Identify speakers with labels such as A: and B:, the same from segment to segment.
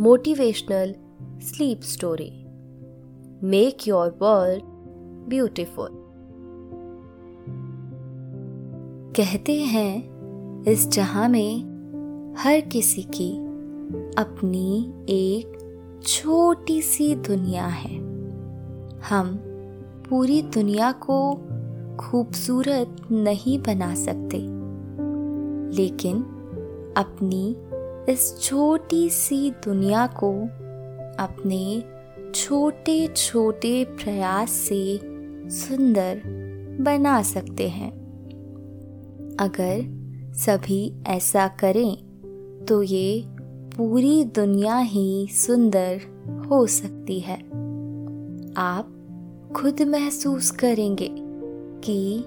A: motivational sleep story Make Your World Beautiful कहते हैं, इस जहाँ में हर किसी की अपनी एक छोटी सी दुनिया है। हम पूरी दुनिया को खूबसूरत नहीं बना सकते, लेकिन अपनी इस छोटी सी दुनिया को अपने छोटे छोटे प्रयास से सुंदर बना सकते हैं। अगर सभी ऐसा करें तो ये पूरी दुनिया ही सुंदर हो सकती है। आप खुद महसूस करेंगे कि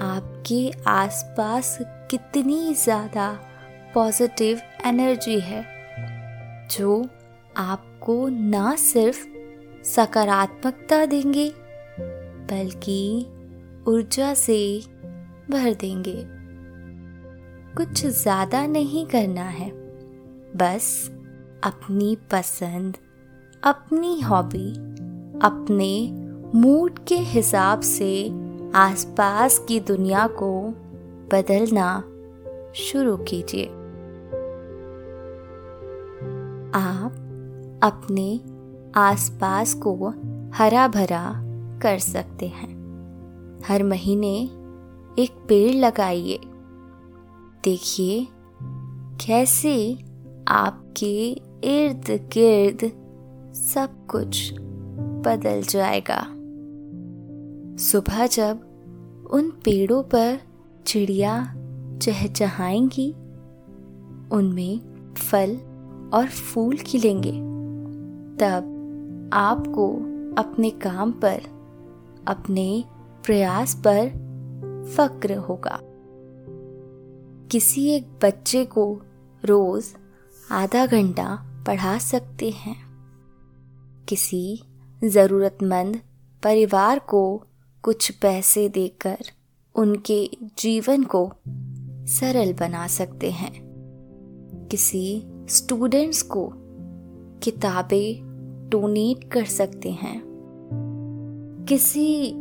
A: आपके आसपास कितनी ज़्यादा पॉजिटिव एनर्जी है, जो आपको ना सिर्फ़ सकारात्मकता देंगे, बल्कि ऊर्जा से भर देंगे। कुछ ज़्यादा नहीं करना है, बस अपनी पसंद, अपनी हॉबी, अपने मूड के हिसाब से आसपास की दुनिया को बदलना शुरू कीजिए। अपने आसपास को हरा भरा कर सकते हैं। हर महीने एक पेड़ लगाइए। देखिए कैसे आपके इर्द गिर्द सब कुछ बदल जाएगा। सुबह जब उन पेड़ों पर चिड़िया चहचहाएँगी, उनमें फल और फूल खिलेंगे। तब आपको अपने काम पर, अपने प्रयास पर फक्र होगा। किसी एक बच्चे को रोज आधा घंटा पढ़ा सकते हैं। किसी ज़रूरतमंद परिवार को कुछ पैसे देकर उनके जीवन को सरल बना सकते हैं। किसी स्टूडेंट्स को किताबें डोनेट कर सकते हैं। किसी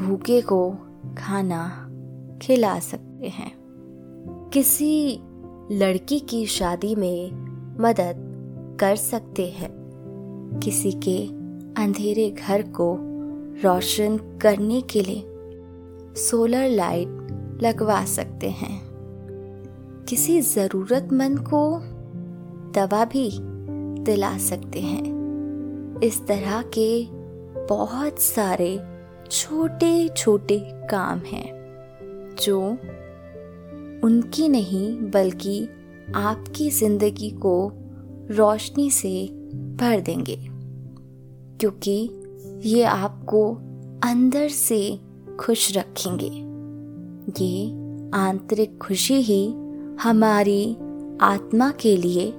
A: भूखे को खाना खिला सकते हैं। किसी लड़की की शादी में मदद कर सकते हैं। किसी के अंधेरे घर को रोशन करने के लिए सोलर लाइट लगवा सकते हैं। किसी ज़रूरतमंद को दवा भी दिला सकते हैं। इस तरह के बहुत सारे छोटे छोटे काम हैं, जो उनकी नहीं, बल्कि आपकी ज़िंदगी को रोशनी से भर देंगे। क्योंकि ये आपको अंदर से खुश रखेंगे। ये आंतरिक खुशी ही हमारी आत्मा के लिए,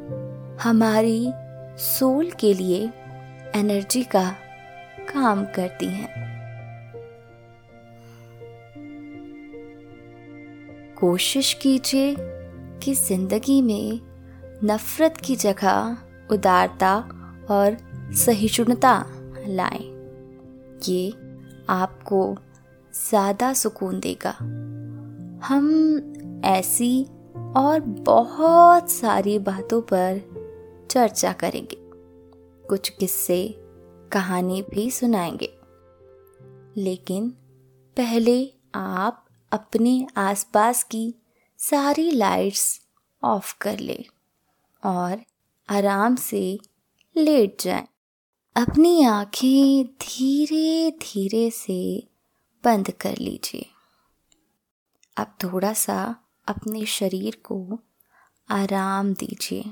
A: हमारी सोल के लिए एनर्जी का काम करती हैं। कोशिश कीजिए कि ज़िंदगी में नफरत की जगह उदारता और सहिष्णुता लाएँ। ये आपको ज़्यादा सुकून देगा। हम ऐसी और बहुत सारी बातों पर चर्चा करेंगे। कुछ किस्से, कहानी भी सुनाएँगे। लेकिन पहले आप अपने आसपास की सारी लाइट्स ऑफ़ कर ले और आराम से लेट जाएँ। अपनी आँखें धीरे धीरे से बंद कर लीजिए। अब थोड़ा सा अपने शरीर को आराम दीजिए।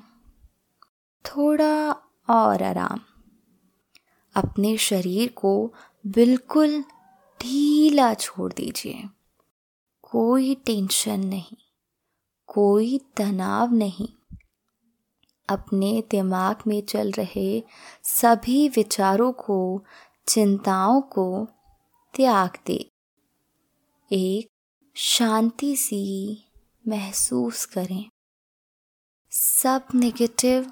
A: थोड़ा और आराम। अपने शरीर को बिल्कुल ढीला छोड़ दीजिए। कोई टेंशन नहीं, कोई तनाव नहीं। अपने दिमाग में चल रहे सभी विचारों को, चिंताओं को त्याग दे। एक शांति सी महसूस करें। सब नेगेटिव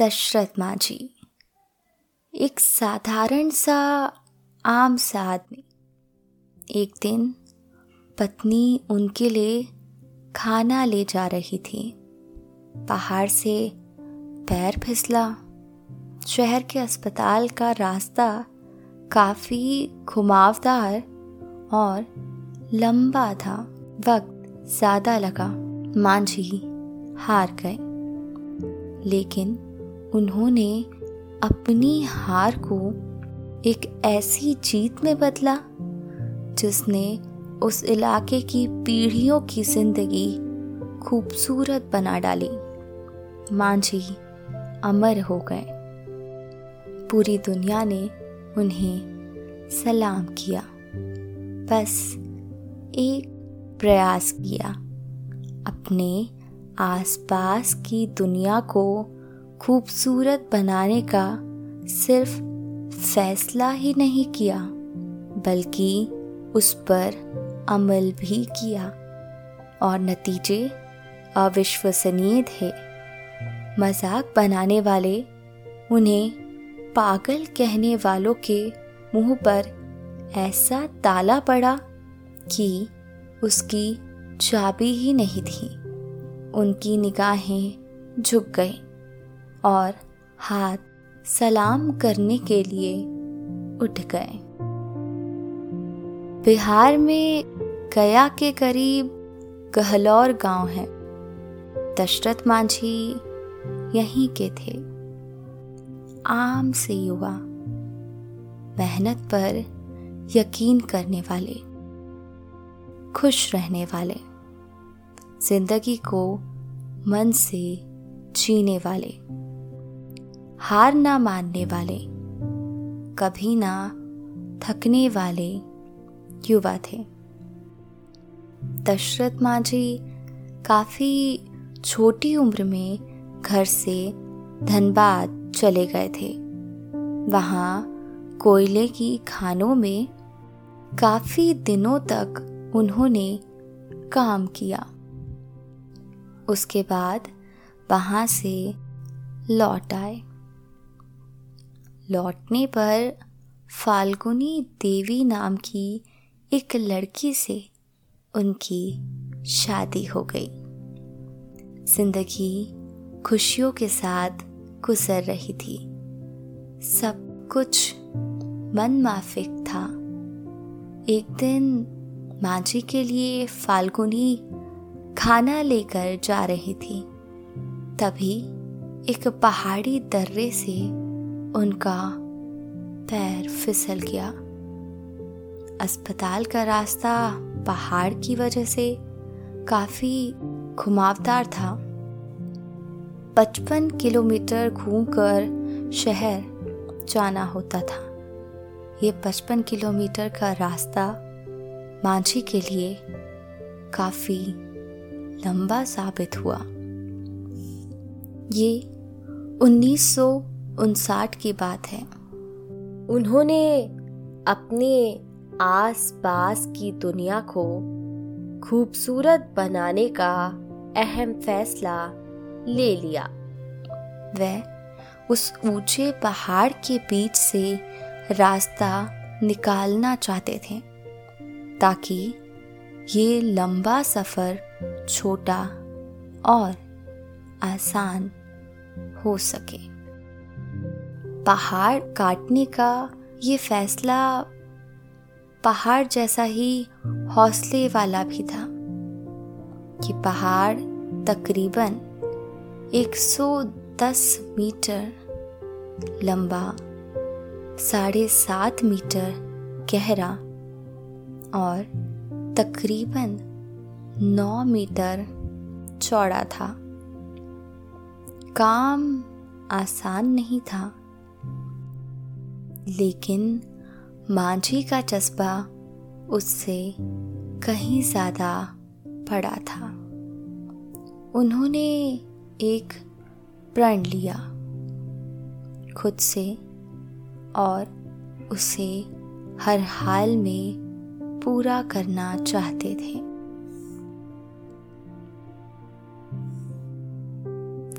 A: दशरथ माझी एक साधारण सा, आम सा आदमी। एक दिन पत्नी उनके लिए खाना ले जा रही थी। पहाड़ से पैर फिसला। शहर के अस्पताल का रास्ता काफ़ी घुमावदार और लंबा था। वक्त ज़्यादा लगा। मांझी हार गए। लेकिन उन्होंने अपनी हार को एक ऐसी जीत में बदला, जिसने उस इलाके की पीढ़ियों की ज़िंदगी खूबसूरत बना डाली। मांझी अमर हो गए। पूरी दुनिया ने उन्हें सलाम किया। बस एक प्रयास किया। अपने आसपास की दुनिया को खूबसूरत बनाने का सिर्फ़ फैसला ही नहीं किया, बल्कि उस पर अमल भी किया और नतीजे अविश्वसनीय थे। मज़ाक बनाने वाले, उन्हें पागल कहने वालों के मुँह पर ऐसा ताला पड़ा कि उसकी चाबी ही नहीं थी। उनकी निगाहें झुक गई। और हाथ सलाम करने के लिए उठ गए। बिहार में गया के करीब गहलौर गाँव है। दशरथ मांझी यहीं के थे। आम से युवा, मेहनत पर यकीन करने वाले, खुश रहने वाले, ज़िंदगी को मन से जीने वाले। हार ना मानने वाले, कभी ना थकने वाले युवा थे। दशरथ माझी काफ़ी छोटी उम्र में घर से धनबाद चले गए थे। वहाँ कोयले की खानों में काफ़ी दिनों तक उन्होंने काम किया। उसके बाद वहाँ से लौट आए। लौटने पर फाल्गुनी देवी नाम की एक लड़की से उनकी शादी हो गई। ज़िंदगी खुशियों के साथ गुजर रही थी। सब कुछ मन माफिक था। एक दिन माँ के लिए फाल्गुनी खाना लेकर जा रही थी। तभी एक पहाड़ी दर्रे से उनका पैर फिसल गया। अस्पताल का रास्ता पहाड़ की वजह से काफ़ी घुमावदार था। पचपन किलोमीटर घूमकर शहर जाना होता था। ये पचपन किलोमीटर का रास्ता मांझी के लिए काफ़ी लंबा साबित हुआ। ये उन्नीस की बात है।
B: उन्होंने अपने आस पास की दुनिया को खूबसूरत बनाने का अहम फैसला ले लिया।
A: वह उस ऊँचे पहाड़ के बीच से रास्ता निकालना चाहते थे ताकि ये लंबा सफ़र छोटा और आसान हो सके। पहाड़ काटने का ये फैसला पहाड़ जैसा ही हौसले वाला भी था कि पहाड़ तकरीबन 110 मीटर लंबा, साढ़े सात मीटर गहरा और तकरीबन नौ मीटर चौड़ा था। काम आसान नहीं था। लेकिन मांझी का जज्बा उससे कहीं ज़्यादा पड़ा था। उन्होंने एक प्रण लिया खुद से और उसे हर हाल में पूरा करना चाहते थे।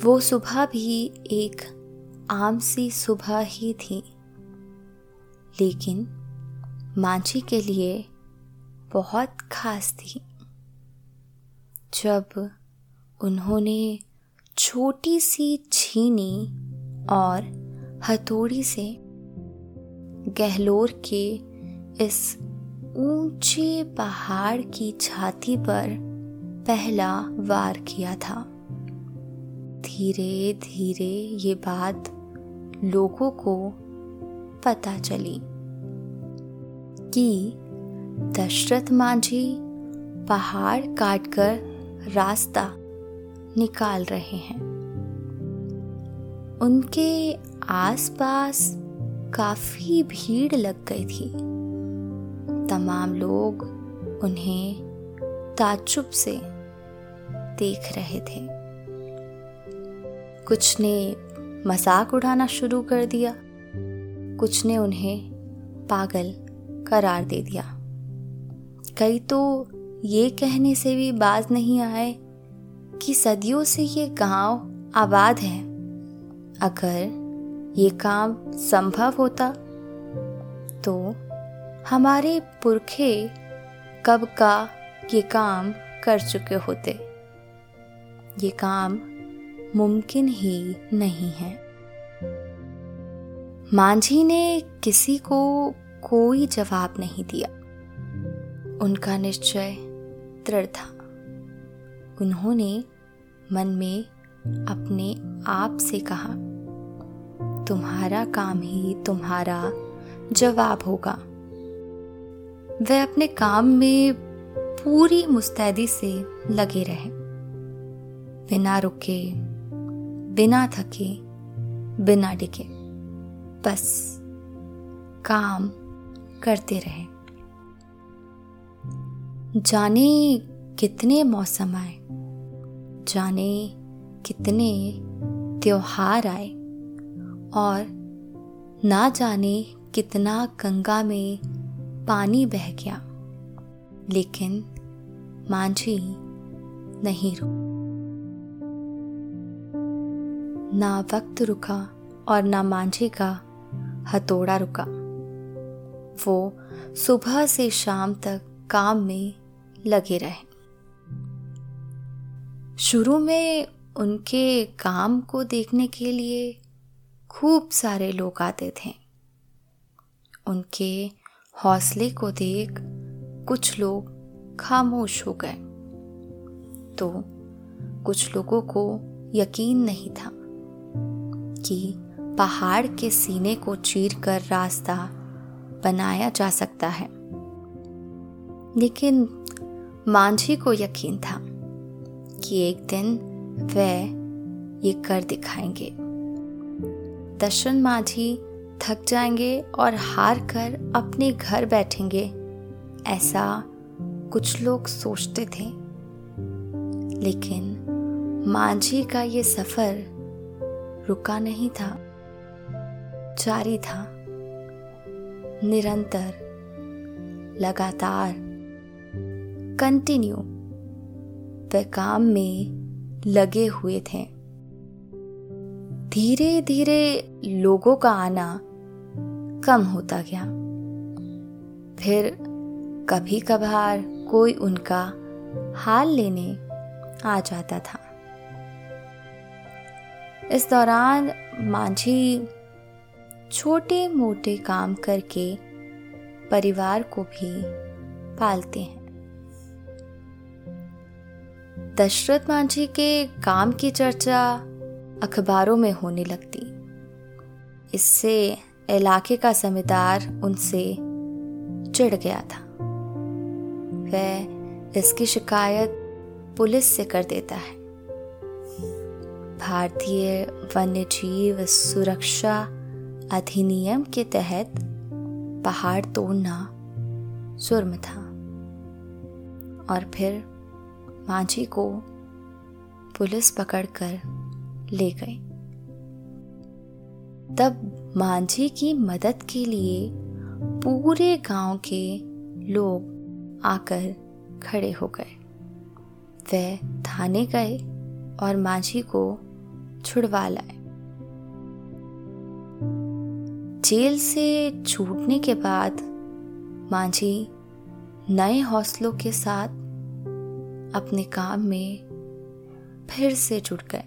A: वो सुबह भी एक आम सी सुबह ही थी। लेकिन मांझी के लिए बहुत खास थी। जब उन्होंने छोटी सी छीनी और हथौड़ी से गहलोर के इस ऊँचे पहाड़ की छाती पर पहला वार किया था। धीरे धीरे ये बात लोगों को पता चली। कि दशरथ मांझी पहाड़ काटकर रास्ता निकाल रहे हैं। उनके आसपास काफ़ी भीड़ लग गई थी। तमाम लोग उन्हें ताजुब से देख रहे थे। कुछ ने मज़ाक उड़ाना शुरू कर दिया। कुछ ने उन्हें पागल करार दे दिया। कई तो ये कहने से भी बाज नहीं आए कि सदियों से ये गाँव आबाद है। अगर ये काम संभव होता तो हमारे पुरखे कब का ये काम कर चुके होते। ये काम मुमकिन ही नहीं है। मांझी ने किसी को कोई जवाब नहीं दिया। उनका निश्चय दृढ़ था। उन्होंने मन में अपने आप से कहा, तुम्हारा काम ही तुम्हारा जवाब होगा। वह अपने काम में पूरी मुस्तैदी से लगे रहे। बिना रुके, बिना थके, बिना डिके बस काम करते रहे। जाने कितने मौसम आए, जाने कितने त्योहार आए, और ना जाने कितना गंगा में पानी बह गया। लेकिन मांझी नहीं रुक। ना वक्त रुका और ना मांझी का हथौड़ा रुका। वो सुबह से शाम तक काम में लगे रहे। शुरू में उनके काम को देखने के लिए खूब सारे लोग आते थे। उनके हौसले को देख कुछ लोग खामोश हो गए। तो कुछ लोगों को यकीन नहीं था कि पहाड़ के सीने को चीर कर रास्ता बनाया जा सकता है। लेकिन मांझी को यकीन था कि एक दिन वह ये कर दिखाएँगे। दर्शन मांझी थक जाएँगे और हार कर अपने घर बैठेंगे, ऐसा कुछ लोग सोचते थे। लेकिन मांझी का ये सफ़र रुका नहीं था, जारी था। निरंतर, लगातार कंटिन्यू वे काम में लगे हुए थे। धीरे धीरे लोगों का आना कम होता गया। फिर कभी कभार कोई उनका हाल लेने आ जाता था। इस दौरान मांझी छोटे मोटे काम करके परिवार को भी पालते हैं। दशरथ मांझी के काम की चर्चा अखबारों में होने लगती। इससे इलाके का जमींदार उनसे चिढ़ गया था। वह इसकी शिकायत पुलिस से कर देता है। भारतीय वन्यजीव सुरक्षा अधिनियम के तहत पहाड़ तोड़ना जुर्म था। और फिर मांझी को पुलिस पकड़कर ले गई। तब मांझी की मदद के लिए पूरे गाँव के लोग आकर खड़े हो गए। वे थाने गए और मांझी को छुड़वा लाए। जेल से छूटने के बाद मांझी नए हौसलों के साथ अपने काम में फिर से जुट गए।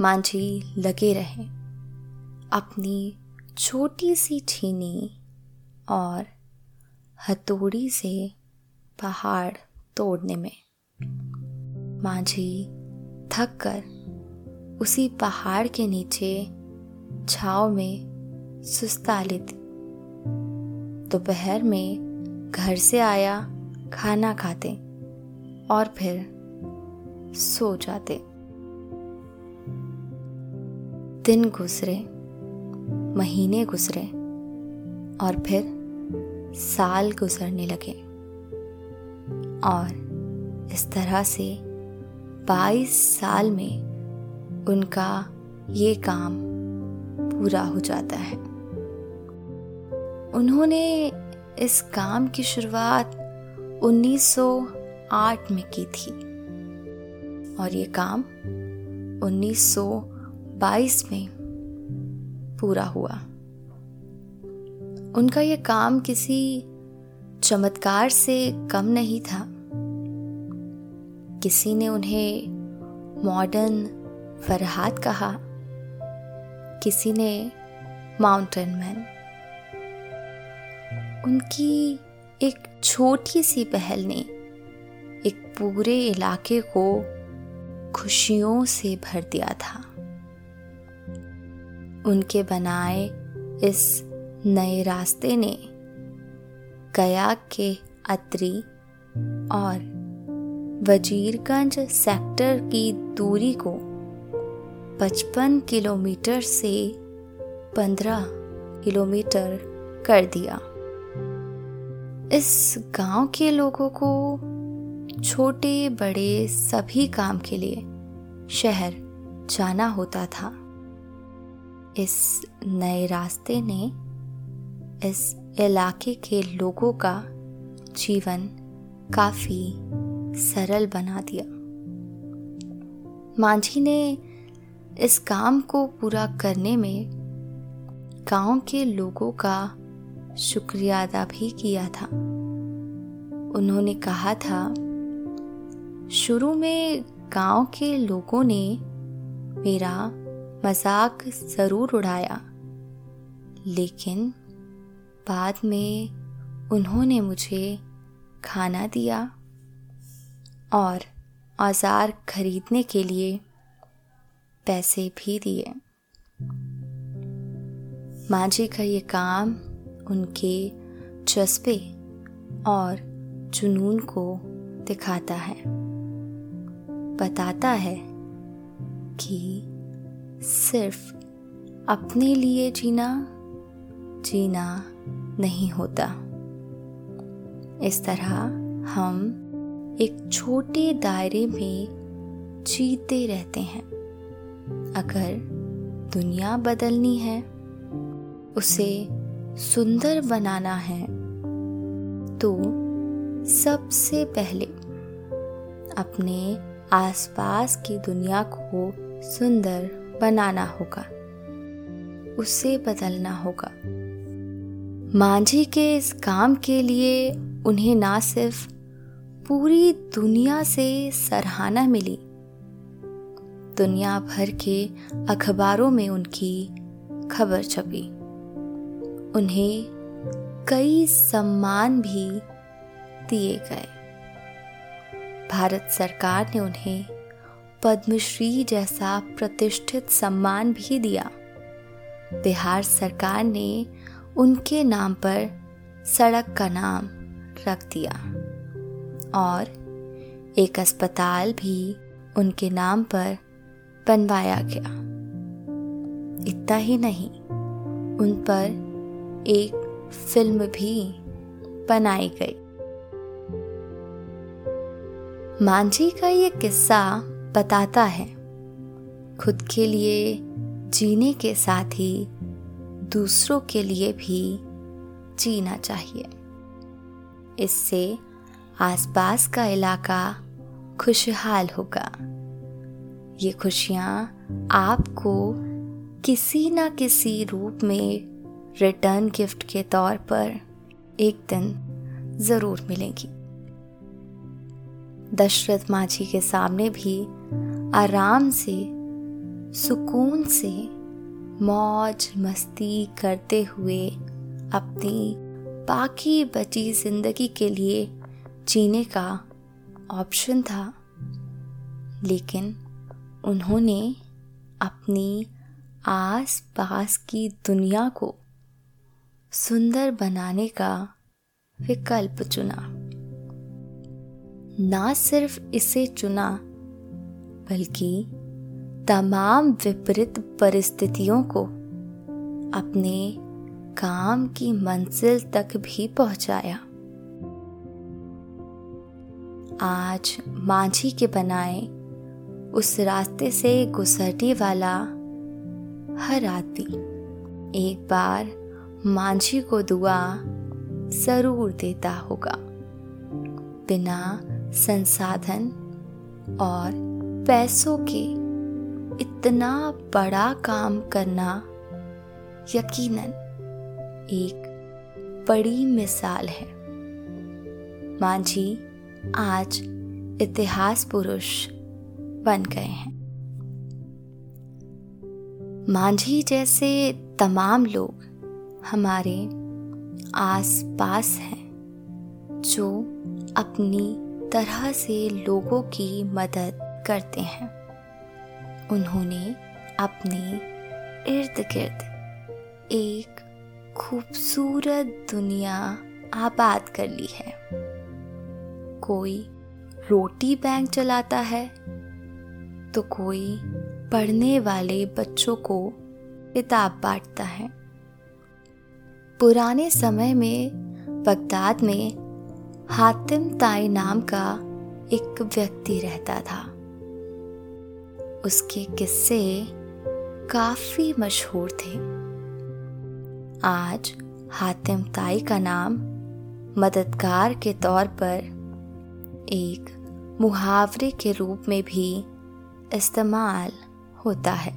A: मांझी लगे रहे अपनी छोटी सी छीनी और हथौड़ी से पहाड़ तोड़ने में। मांझी थक कर उसी पहाड़ के नीचे छाव में सुस्ता लेती। दोपहर में घर से आया, खाना खाते और फिर सो जाते। दिन गुजरे, महीने गुजरे और फिर साल गुजरने लगे। और इस तरह से 22 साल में उनका ये काम पूरा हो जाता है। उन्होंने इस काम की शुरुआत 1908 में की थी और ये काम 1922 में पूरा हुआ। उनका यह काम किसी चमत्कार से कम नहीं था। किसी ने उन्हें मॉडर्न फरहाद कहा। किसी ने माउंटेन मैन। उनकी एक छोटी सी पहल ने एक पूरे इलाके को खुशियों से भर दिया था। उनके बनाए इस नए रास्ते ने गया के अत्री और वजीरगंज सेक्टर की दूरी को 55 किलोमीटर से 15 किलोमीटर कर दिया। इस गाँव के लोगों को छोटे बड़े सभी काम के लिए शहर जाना होता था। इस नए रास्ते ने इस इलाके के लोगों का जीवन काफ़ी सरल बना दिया। मांझी ने इस काम को पूरा करने में गाँव के लोगों का शुक्रिया अदा भी किया था। उन्होंने कहा था, शुरू में गाँव के लोगों ने मेरा मज़ाक ज़रूर उड़ाया, लेकिन बाद में उन्होंने मुझे खाना दिया और औज़ार खरीदने के लिए पैसे भी दिए। मांझी का ये काम उनके जज्बे और जुनून को दिखाता है। बताता है कि सिर्फ़ अपने लिए जीना जीना नहीं होता। इस तरह हम एक छोटे दायरे में जीते रहते हैं। अगर दुनिया बदलनी है, उसे सुंदर बनाना है तो सबसे पहले अपने आसपास की दुनिया को सुंदर बनाना होगा। उसे बदलना होगा। मांझी के इस काम के लिए उन्हें ना सिर्फ़ पूरी दुनिया से सराहना मिली दुनिया भर के अखबारों में उनकी खबर छपी। उन्हें कई सम्मान भी दिए गए। भारत सरकार ने उन्हें पद्मश्री जैसा प्रतिष्ठित सम्मान भी दिया। बिहार सरकार ने उनके नाम पर सड़क का नाम रख दिया और एक अस्पताल भी उनके नाम पर बनवाया गया। इतना ही नहीं, उन पर एक फ़िल्म भी बनाई गई। मांझी का ये किस्सा बताता है, खुद के लिए जीने के साथ ही दूसरों के लिए भी जीना चाहिए। इससे आसपास का इलाका खुशहाल होगा। ये खुशियाँ आपको किसी ना किसी रूप में रिटर्न गिफ्ट के तौर पर एक दिन ज़रूर मिलेगी। दशरथ माझी के सामने भी आराम से, सुकून से मौज मस्ती करते हुए अपनी बाकी बची ज़िंदगी के लिए जीने का ऑप्शन था। लेकिन उन्होंने अपनी आस पास की दुनिया को सुंदर बनाने का विकल्प चुना। ना सिर्फ़ इसे चुना, बल्कि तमाम विपरीत परिस्थितियों को अपने काम की मंजिल तक भी पहुँचाया। आज मांझी के बनाए उस रास्ते से गुजरने वाला हर आदमी एक बार मांझी को दुआ ज़रूर देता होगा। बिना संसाधन और पैसों के इतना बड़ा काम करना यकीनन एक बड़ी मिसाल है। मांझी आज इतिहास पुरुष बन गए हैं। मांझी जैसे तमाम लोग हमारे आस पास हैं, जो अपनी तरह से लोगों की मदद करते हैं। उन्होंने अपने इर्द गिर्द एक खूबसूरत दुनिया आबाद कर ली है। कोई रोटी बैंक चलाता है तो कोई पढ़ने वाले बच्चों को किताब बांटता है। पुराने समय में बगदाद में हातिम ताई नाम का एक व्यक्ति रहता था। उसके किस्से काफ़ी मशहूर थे। आज हातिम ताई का नाम मददगार के तौर पर एक मुहावरे के रूप में भी इस्तेमाल होता है।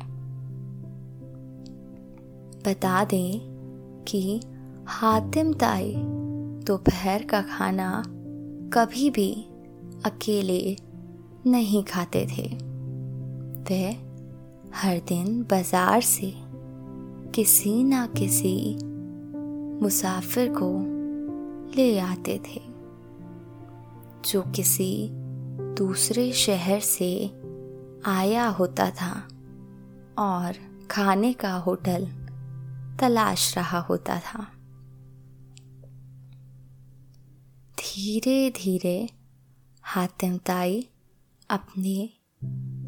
A: बता दें कि हातिम ताई दोपहर का खाना कभी भी अकेले नहीं खाते थे। वे हर दिन बाज़ार से किसी ना किसी मुसाफिर को ले आते थे, जो किसी दूसरे शहर से आया होता था और खाने का होटल तलाश रहा होता था। धीरे धीरे हातिम ताई अपने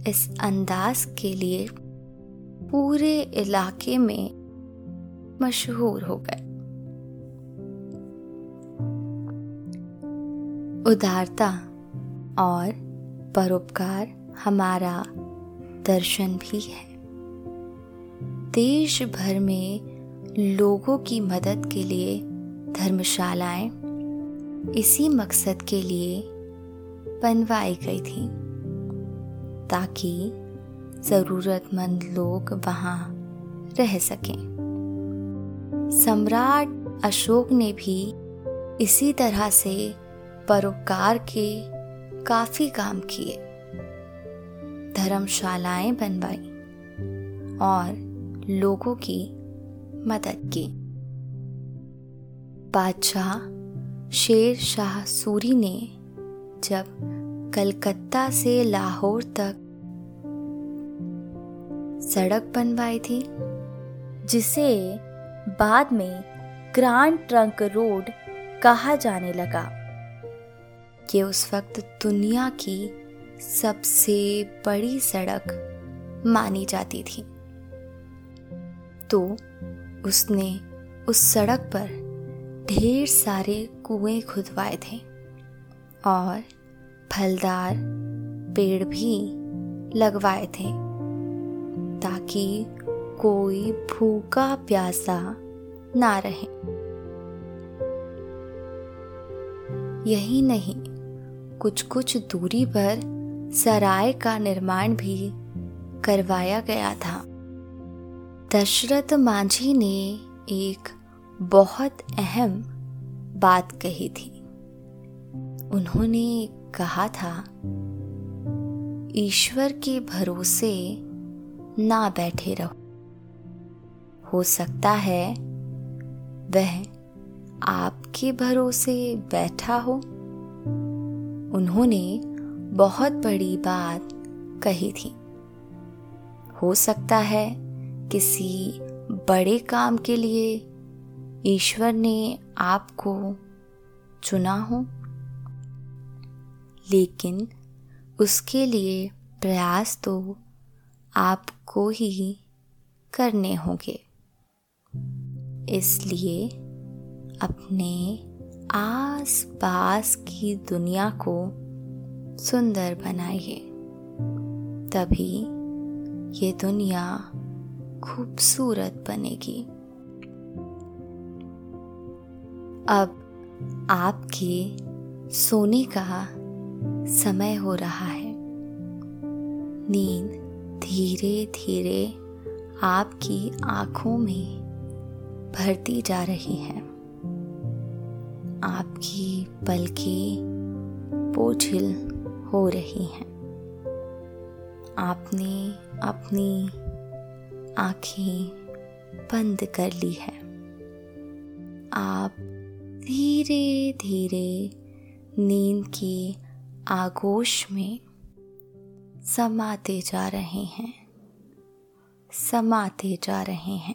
A: इस अंदाज के लिए पूरे इलाके में मशहूर हो गए। उदारता और परोपकार हमारा दर्शन भी है। देश भर में लोगों की मदद के लिए धर्मशालाएँ इसी मकसद के लिए बनवाई गई थी ताकि ज़रूरतमंद लोग वहाँ रह सकें। सम्राट अशोक ने भी इसी तरह से परोपकार के काफ़ी काम किए। धर्मशालाएँ बनवाई और लोगों की मदद की। बादशाह शेर शाह सूरी ने जब कलकत्ता से लाहौर तक सड़क बनवाई थी,
B: जिसे बाद में ग्रांड ट्रंक रोड कहा जाने लगा,
A: ये उस वक्त दुनिया की सबसे बड़ी सड़क मानी जाती थी। तो उसने उस सड़क पर ढेर सारे कुएँ खुदवाए थे और फलदार पेड़ भी लगवाए थे ताकि कोई भूखा प्यासा ना रहे। यही नहीं कुछ कुछ दूरी पर सराय का निर्माण भी करवाया गया था। दशरथ मांझी ने एक बहुत अहम बात कही थी। उन्होंने कहा था, ईश्वर के भरोसे ना बैठे रहो। हो सकता है वह आपके भरोसे बैठा हो। उन्होंने बहुत बड़ी बात कही थी। हो सकता है किसी बड़े काम के लिए ईश्वर ने आपको चुना हो। लेकिन उसके लिए प्रयास तो आपको ही करने होंगे। इसलिए अपने आस पास की दुनिया को सुंदर बनाइए। तभी ये दुनिया खूबसूरत बनेगी। अब आपके सोने का समय हो रहा है। नींद धीरे धीरे आपकी आँखों में भरती जा रही है। आपकी पलकें बोझिल हो रही हैं। आपने अपनी आँखें बंद कर ली है। आप धीरे धीरे नींद की आगोश में समाते जा रहे हैं। समाते जा रहे हैं।